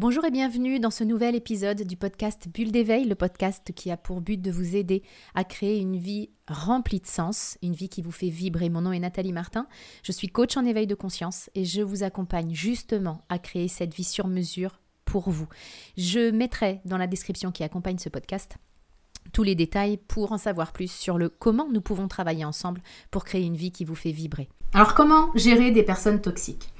Bonjour et bienvenue dans ce nouvel épisode du podcast Bulle d'éveil, le podcast qui a pour but de vous aider à créer une vie remplie de sens, une vie qui vous fait vibrer. Mon nom est Nathalie Martin, je suis coach en éveil de conscience et je vous accompagne justement à créer cette vie sur mesure pour vous. Je mettrai dans la description qui accompagne ce podcast tous les détails pour en savoir plus sur le comment nous pouvons travailler ensemble pour créer une vie qui vous fait vibrer. Alors comment gérer des personnes toxiques?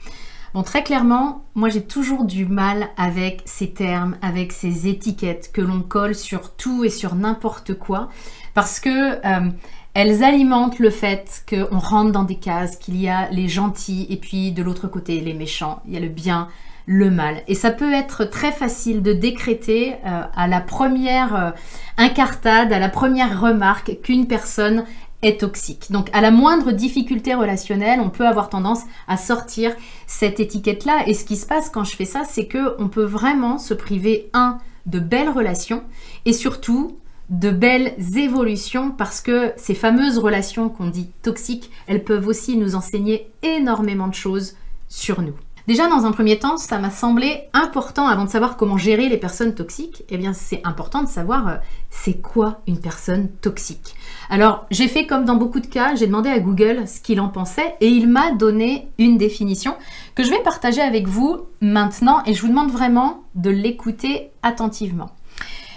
Bon, très clairement, moi j'ai toujours du mal avec ces termes, avec ces étiquettes que l'on colle sur tout et sur n'importe quoi, parce que euh, elles alimentent le fait qu'on rentre dans des cases, qu'il y a les gentils et puis de l'autre côté les méchants, il y a le bien, le mal. Et ça peut être très facile de décréter euh, à la première euh, incartade, à la première remarque qu'une personne est toxique. Donc à la moindre difficulté relationnelle, on peut avoir tendance à sortir cette étiquette-là. Et ce qui se passe quand je fais ça, c'est que on peut vraiment se priver un de belles relations et surtout de belles évolutions parce que ces fameuses relations qu'on dit toxiques, elles peuvent aussi nous enseigner énormément de choses sur nous. Déjà, dans un premier temps, ça m'a semblé important, avant de savoir comment gérer les personnes toxiques, eh bien, c'est important de savoir euh, c'est quoi une personne toxique? Alors, j'ai fait comme dans beaucoup de cas, j'ai demandé à Google ce qu'il en pensait et il m'a donné une définition que je vais partager avec vous maintenant et je vous demande vraiment de l'écouter attentivement.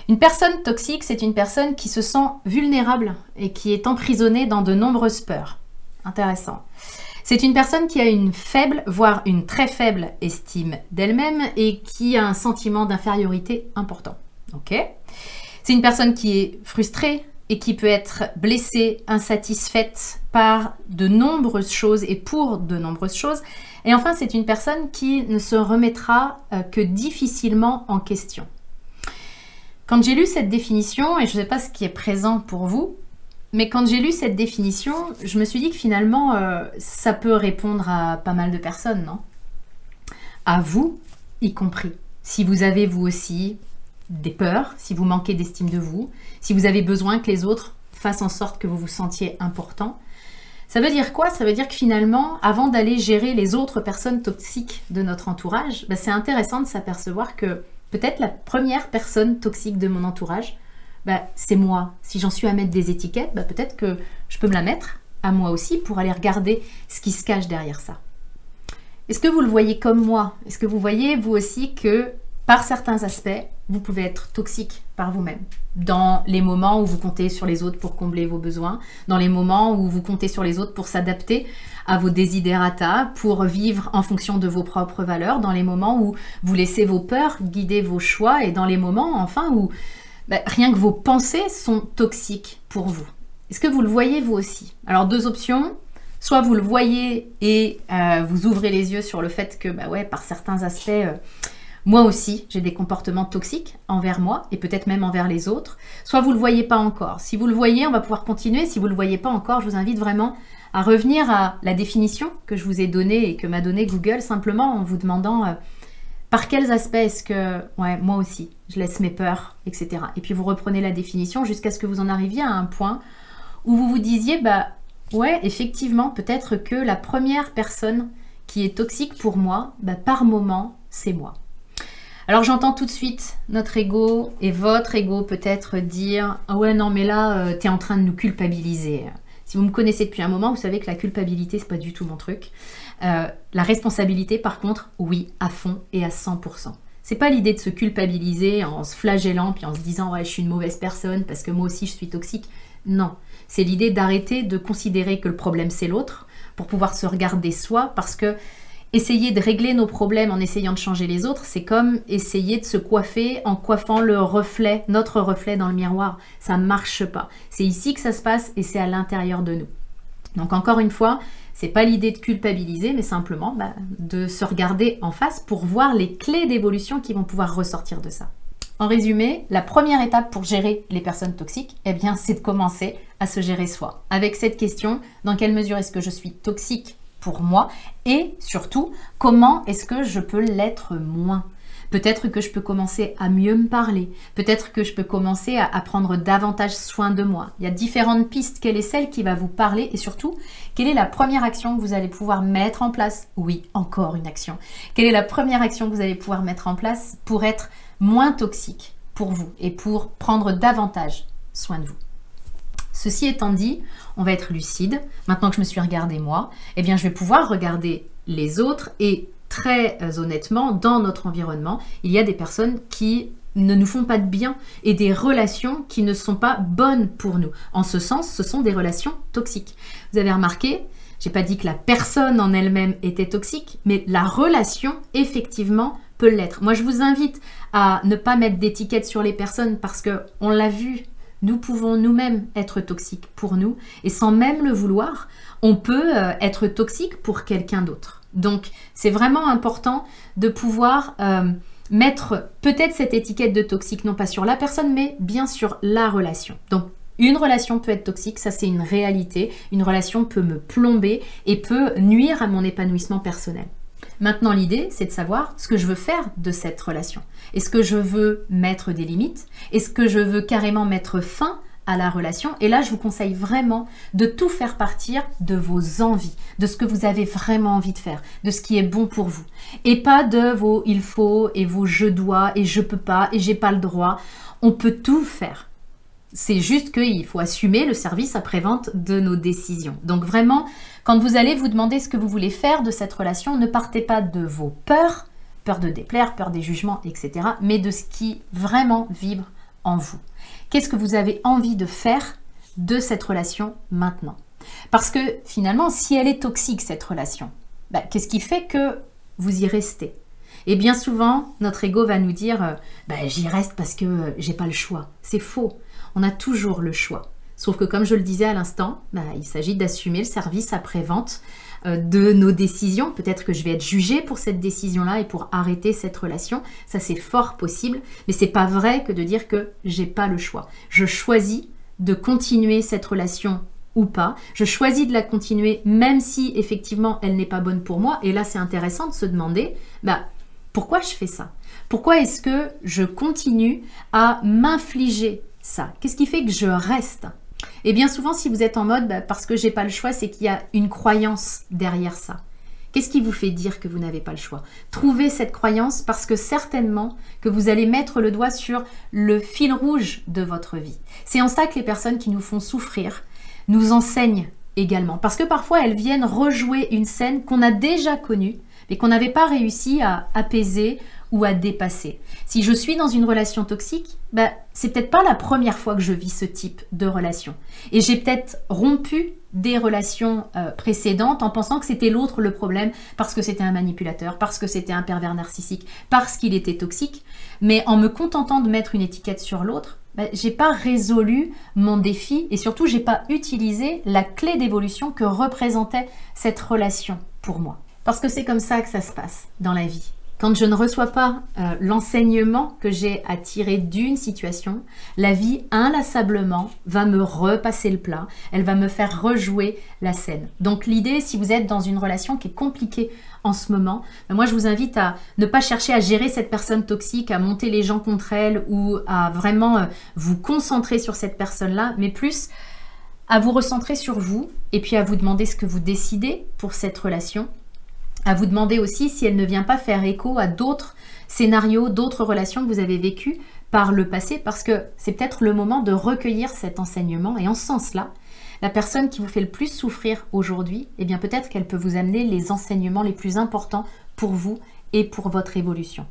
Une personne toxique, c'est une personne qui se sent vulnérable et qui est emprisonnée dans de nombreuses peurs. Intéressant. C'est une personne qui a une faible, voire une très faible estime d'elle-même et qui a un sentiment d'infériorité important. Ok? C'est une personne qui est frustrée et qui peut être blessée, insatisfaite par de nombreuses choses et pour de nombreuses choses. Et enfin, c'est une personne qui ne se remettra euh, que difficilement en question. Quand j'ai lu cette définition, et je ne sais pas ce qui est présent pour vous, mais quand j'ai lu cette définition, je me suis dit que finalement, euh, ça peut répondre à pas mal de personnes, non? À vous, y compris. Si vous avez vous aussi des peurs, si vous manquez d'estime de vous, si vous avez besoin que les autres fassent en sorte que vous vous sentiez important. Ça veut dire quoi? Ça veut dire que finalement, avant d'aller gérer les autres personnes toxiques de notre entourage, bah, c'est intéressant de s'apercevoir que peut-être la première personne toxique de mon entourage, bah, c'est moi. Si j'en suis à mettre des étiquettes, bah, peut-être que je peux me la mettre à moi aussi pour aller regarder ce qui se cache derrière ça. Est-ce que vous le voyez comme moi? Est-ce que vous voyez vous aussi que par certains aspects, vous pouvez être toxique par vous-même. Dans les moments où vous comptez sur les autres pour combler vos besoins, dans les moments où vous comptez sur les autres pour s'adapter à vos desiderata, pour vivre en fonction de vos propres valeurs, dans les moments où vous laissez vos peurs guider vos choix et dans les moments enfin où bah, rien que vos pensées sont toxiques pour vous. Est-ce que vous le voyez vous aussi? Alors deux options. Soit vous le voyez et euh, vous ouvrez les yeux sur le fait que, bah ouais, par certains aspects, euh, moi aussi, j'ai des comportements toxiques envers moi et peut-être même envers les autres. Soit vous ne le voyez pas encore. Si vous le voyez, on va pouvoir continuer. Si vous ne le voyez pas encore, je vous invite vraiment à revenir à la définition que je vous ai donnée et que m'a donnée Google simplement en vous demandant euh, par quels aspects est-ce que, moi aussi, je laisse mes peurs, etc. Et puis vous reprenez la définition jusqu'à ce que vous en arriviez à un point où vous vous disiez, bah ouais, effectivement, peut-être que la première personne qui est toxique pour moi, bah, par moment, c'est moi. Alors j'entends tout de suite notre ego et votre ego peut-être dire ah ouais non mais là euh, tu es en train de nous culpabiliser. Si vous me connaissez depuis un moment, vous savez que la culpabilité c'est pas du tout mon truc. Euh, la responsabilité, par contre, oui, à fond et à 100%. C'est pas l'idée de se culpabiliser en se flagellant puis en se disant ouais je suis une mauvaise personne parce que moi aussi je suis toxique. Non, c'est l'idée d'arrêter de considérer que le problème c'est l'autre pour pouvoir se regarder soi parce que essayer de régler nos problèmes en essayant de changer les autres, c'est comme essayer de se coiffer en coiffant le reflet, notre reflet dans le miroir. Ça marche pas. C'est ici que ça se passe et c'est à l'intérieur de nous. Donc encore une fois, c'est pas l'idée de culpabiliser, mais simplement bah, de se regarder en face pour voir les clés d'évolution qui vont pouvoir ressortir de ça. En résumé, la première étape pour gérer les personnes toxiques, eh bien, c'est de commencer à se gérer soi. Avec cette question, dans quelle mesure est-ce que je suis toxique pour moi et surtout, comment est-ce que je peux l'être moins? Peut-être que je peux commencer à mieux me parler. Peut-être que je peux commencer à, prendre davantage soin de moi. Il y a différentes pistes. Quelle est celle qui va vous parler? Et surtout, quelle est la première action que vous allez pouvoir mettre en place? Oui, encore une action. Quelle est la première action que vous allez pouvoir mettre en place pour être moins toxique pour vous et pour prendre davantage soin de vous? Ceci étant dit, on va être lucide. Maintenant que je me suis regardé moi, eh bien je vais pouvoir regarder les autres et très euh, honnêtement, dans notre environnement, il y a des personnes qui ne nous font pas de bien et des relations qui ne sont pas bonnes pour nous. En ce sens, ce sont des relations toxiques. Vous avez remarqué, j'ai pas dit que la personne en elle-même était toxique, mais la relation effectivement peut l'être. Moi, je vous invite à ne pas mettre d'étiquette sur les personnes parce que on l'a vu nous pouvons nous-mêmes être toxiques pour nous et sans même le vouloir, on peut euh, être toxique pour quelqu'un d'autre. Donc c'est vraiment important de pouvoir euh, mettre peut-être cette étiquette de toxique non pas sur la personne mais bien sur la relation. Donc une relation peut être toxique, ça c'est une réalité. Une relation peut me plomber et peut nuire à mon épanouissement personnel. Maintenant, l'idée, c'est de savoir ce que je veux faire de cette relation. Est-ce que je veux mettre des limites? Est-ce que je veux carrément mettre fin à la relation? Et là, je vous conseille vraiment de tout faire partir de vos envies, de ce que vous avez vraiment envie de faire, de ce qui est bon pour vous. Et pas de vos il faut et vos je dois et je peux pas et j'ai pas le droit. On peut tout faire. C'est juste qu'il faut assumer le service après-vente de nos décisions. Donc vraiment, quand vous allez vous demander ce que vous voulez faire de cette relation, ne partez pas de vos peurs, peur de déplaire, peur des jugements, etc., mais de ce qui vraiment vibre en vous. Qu'est-ce que vous avez envie de faire de cette relation maintenant? Parce que finalement, si elle est toxique, cette relation, bah, qu'est-ce qui fait que vous y restez? Et bien souvent, notre ego va nous dire euh, bah, j'y reste parce que j'ai pas le choix. C'est faux on a toujours le choix. Sauf que comme je le disais à l'instant, bah, il s'agit d'assumer le service après-vente euh, de nos décisions. Peut-être que je vais être jugée pour cette décision-là et pour arrêter cette relation. Ça c'est fort possible, mais c'est pas vrai que de dire que j'ai pas le choix. Je choisis de continuer cette relation ou pas. Je choisis de la continuer même si effectivement elle n'est pas bonne pour moi. Et là c'est intéressant de se demander, bah pourquoi je fais ça? Pourquoi est-ce que je continue à m'infliger ça? Qu'est-ce qui fait que je reste? Et bien souvent, si vous êtes en mode bah, parce que j'ai pas le choix, c'est qu'il y a une croyance derrière ça. Qu'est-ce qui vous fait dire que vous n'avez pas le choix? Trouvez cette croyance parce que certainement que vous allez mettre le doigt sur le fil rouge de votre vie. C'est en ça que les personnes qui nous font souffrir nous enseignent également. Parce que parfois elles viennent rejouer une scène qu'on a déjà connue, mais qu'on n'avait pas réussi à apaiser ou à dépasser. Si je suis dans une relation toxique, bah, c'est peut-être pas la première fois que je vis ce type de relation. Et j'ai peut-être rompu des relations euh, précédentes en pensant que c'était l'autre le problème parce que c'était un manipulateur, parce que c'était un pervers narcissique, parce qu'il était toxique. Mais en me contentant de mettre une étiquette sur l'autre, bah, j'ai pas résolu mon défi et surtout j'ai pas utilisé la clé d'évolution que représentait cette relation pour moi. Parce que c'est comme ça que ça se passe dans la vie. Quand je ne reçois pas euh, l'enseignement que j'ai à tirer d'une situation, la vie inlassablement va me repasser le plat, elle va me faire rejouer la scène. Donc l'idée, si vous êtes dans une relation qui est compliquée en ce moment, ben moi je vous invite à ne pas chercher à gérer cette personne toxique, à monter les gens contre elle ou à vraiment euh, vous concentrer sur cette personne-là, mais plus à vous recentrer sur vous et puis à vous demander ce que vous décidez pour cette relation à vous demander aussi si elle ne vient pas faire écho à d'autres scénarios, d'autres relations que vous avez vécues par le passé, parce que c'est peut-être le moment de recueillir cet enseignement. Et en ce sens-là, la personne qui vous fait le plus souffrir aujourd'hui, eh bien peut-être qu'elle peut vous amener les enseignements les plus importants pour vous et pour votre évolution.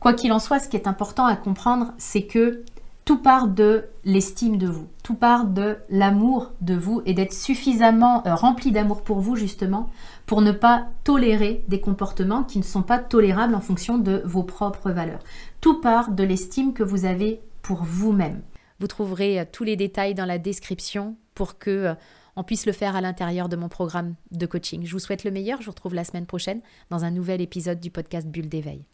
Quoi qu'il en soit, ce qui est important à comprendre, c'est que tout part de l'estime de vous, tout part de l'amour de vous et d'être suffisamment euh, rempli d'amour pour vous justement pour ne pas tolérer des comportements qui ne sont pas tolérables en fonction de vos propres valeurs. Tout part de l'estime que vous avez pour vous-même. Vous trouverez euh, tous les détails dans la description pour que euh, on puisse le faire à l'intérieur de mon programme de coaching. Je vous souhaite le meilleur, je vous retrouve la semaine prochaine dans un nouvel épisode du podcast Bulle d'éveil.